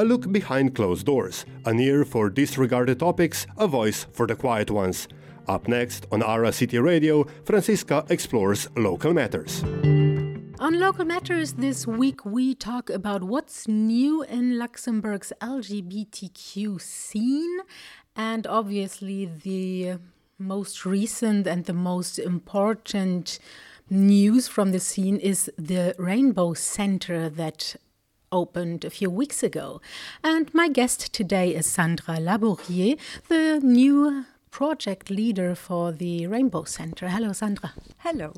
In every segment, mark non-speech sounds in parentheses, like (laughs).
a look behind closed doors, an ear for disregarded topics, a voice for the quiet ones. Up next on Ara City Radio, Franziska explores local matters. On Local Matters this week, we talk about what's new in Luxembourg's LGBTQ scene and obviously the most recent and the most important news from the scene is the Rainbow Center that opened a few weeks ago. And my guest today is Sandra Laborier, the new project leader for the Rainbow Center. Hello, Sandra. Hello.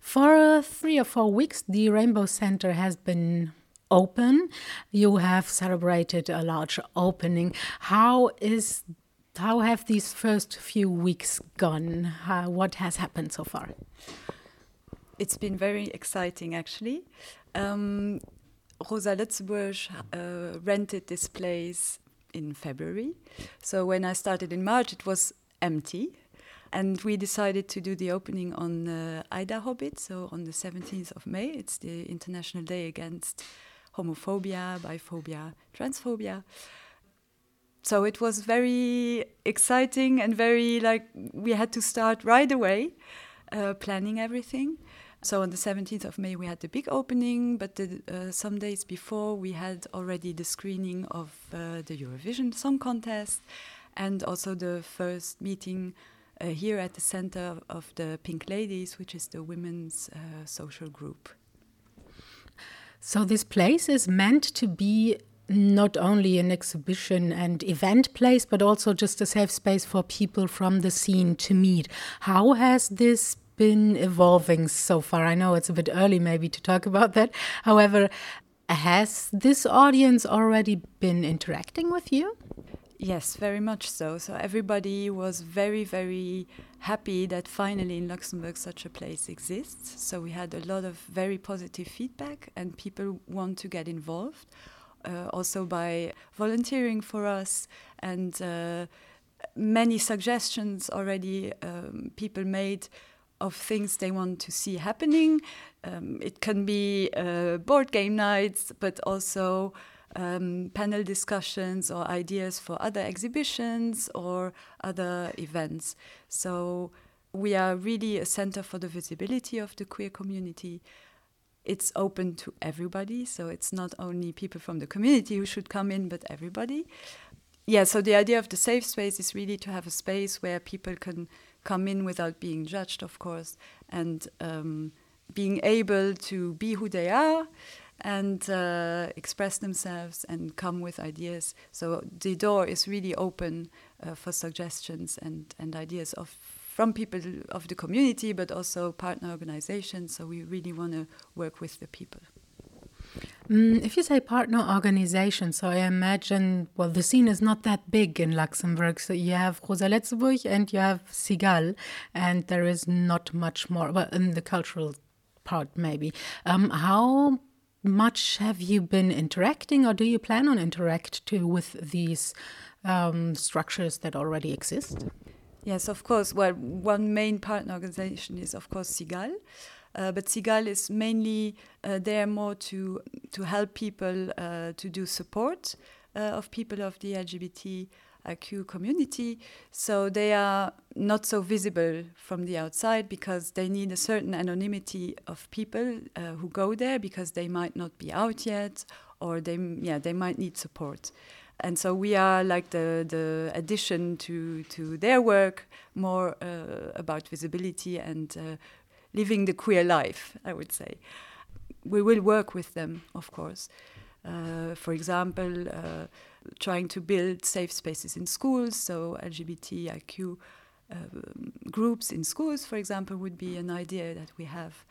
For three or four weeks, the Rainbow Center has been open. You have celebrated a large opening. How is how have these first few weeks gone? How, what has happened so far? It's been very exciting, actually. Um, Rosa Luxemburg uh, rented this place in February. So when I started in March, it was empty. And we decided to do the opening on uh, IDAHOBIT, so on the 17th of May. It's the International Day Against Homophobia, Biphobia, Transphobia. So it was very exciting and very like we had to start right away uh, planning everything. So on the 17th of May we had the big opening, but the, uh, some days before we had already the screening of uh, the Eurovision Song Contest and also the first meeting uh, here at the center of the Pink Ladies, which is the women's uh, social group. So this place is meant to be not only an exhibition and event place, but also just a safe space for people from the scene to meet. How has this been evolving so far? I know it's a bit early maybe to talk about that. However, has this audience already been interacting with you? Yes, very much so. So everybody was very, very happy that finally in Luxembourg such a place exists. So we had a lot of very positive feedback, and people want to get involved uh, also by volunteering for us and uh, many suggestions already um, people made of things they want to see happening. Um, it can be uh, board game nights, but also um, panel discussions or ideas for other exhibitions or other events. So we are really a center for the visibility of the queer community. It's open to everybody, so it's not only people from the community who should come in, but everybody. Yeah, so the idea of the safe space is really to have a space where people can come in without being judged, of course, and um, being able to be who they are and uh, express themselves and come with ideas. So the door is really open uh, for suggestions and, and ideas of from people of the community, but also partner organizations. So we really want to work with the people. Mm, if you say partner organization, so I imagine, well, the scene is not that big in Luxembourg. So you have Rosa and you have Cigale, and there is not much more, well, in the cultural part, maybe. Um, how much have you been interacting, or do you plan on interact too with these um, structures that already exist? Yes, of course. Well, one main partner organization is, of course, Cigale. Uh, but Cigale is mainly uh, there more to to help people uh, to do support uh, of people of the LGBT IQ community. So they are not so visible from the outside because they need a certain anonymity of people uh, who go there because they might not be out yet or they yeah they might need support. And so we are like the, the addition to, to their work, more uh, about visibility and uh, living the queer life, I would say. We will work with them, of course. Uh, for example, uh, trying to build safe spaces in schools, so LGBTIQ uh, groups in schools, for example, would be an idea that we have.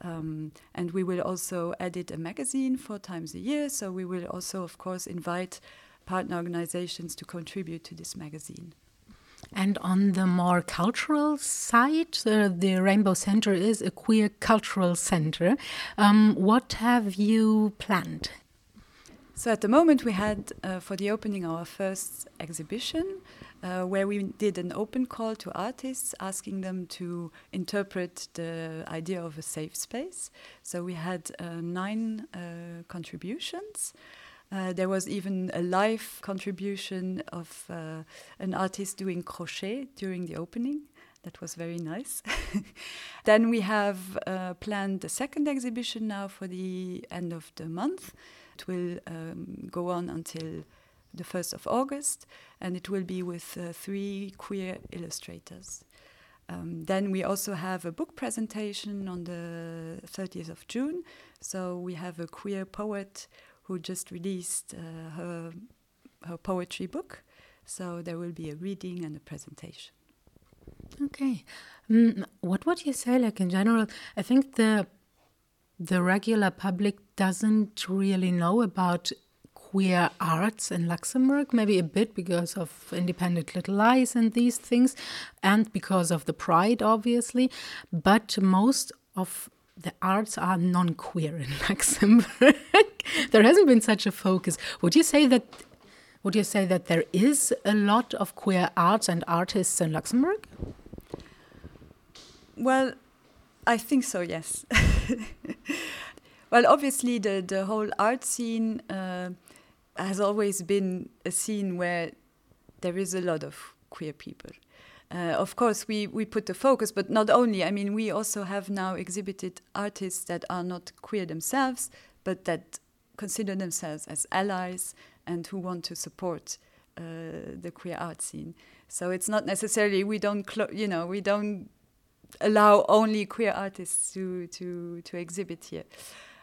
Um, and we will also edit a magazine four times a year, so we will also, of course, invite partner organizations to contribute to this magazine. And on the more cultural side, uh, the Rainbow Center is a queer cultural center. Um, what have you planned? So at the moment, we had uh, for the opening our first exhibition, uh, where we did an open call to artists, asking them to interpret the idea of a safe space. So we had uh, nine uh, contributions. Uh, there was even a live contribution of uh, an artist doing crochet during the opening. That was very nice. (laughs) then we have uh, planned the second exhibition now for the end of the month. It will um, go on until the 1st of August, and it will be with uh, three queer illustrators. Um, then we also have a book presentation on the 30th of June. So we have a queer poet who just released uh, her, her poetry book. So there will be a reading and a presentation. Okay. Mm, what would you say, like in general? I think the the regular public doesn't really know about queer arts in Luxembourg, maybe a bit because of Independent Little Lies and these things, and because of the Pride, obviously. But most of the arts are non queer in (laughs) Luxembourg. there hasn't been such a focus. Would you say that? Would you say that there is a lot of queer arts and artists in Luxembourg? Well, I think so. Yes. (laughs) well, obviously, the the whole art scene uh, has always been a scene where there is a lot of queer people. Uh, of course, we, we put the focus, but not only. I mean, we also have now exhibited artists that are not queer themselves, but that consider themselves as allies and who want to support uh, the queer art scene. So it's not necessarily we don't, you know, we don't allow only queer artists to to to exhibit here.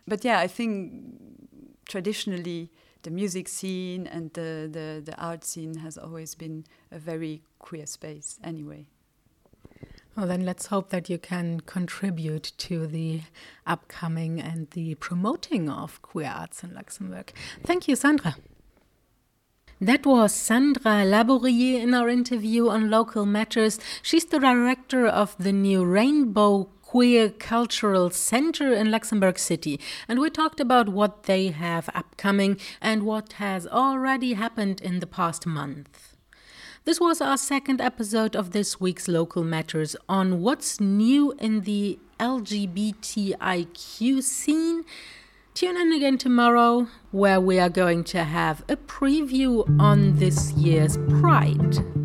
But yeah, I think traditionally the music scene and the, the, the art scene has always been a very queer space anyway. Well, then let's hope that you can contribute to the upcoming and the promoting of queer arts in Luxembourg. Thank you, Sandra. That was Sandra Laborier in our interview on local matters. She's the director of the new Rainbow Queer Cultural Center in Luxembourg City, and we talked about what they have upcoming and what has already happened in the past month. This was our second episode of this week's Local Matters on what's new in the LGBTIQ scene. Tune in again tomorrow, where we are going to have a preview on this year's Pride.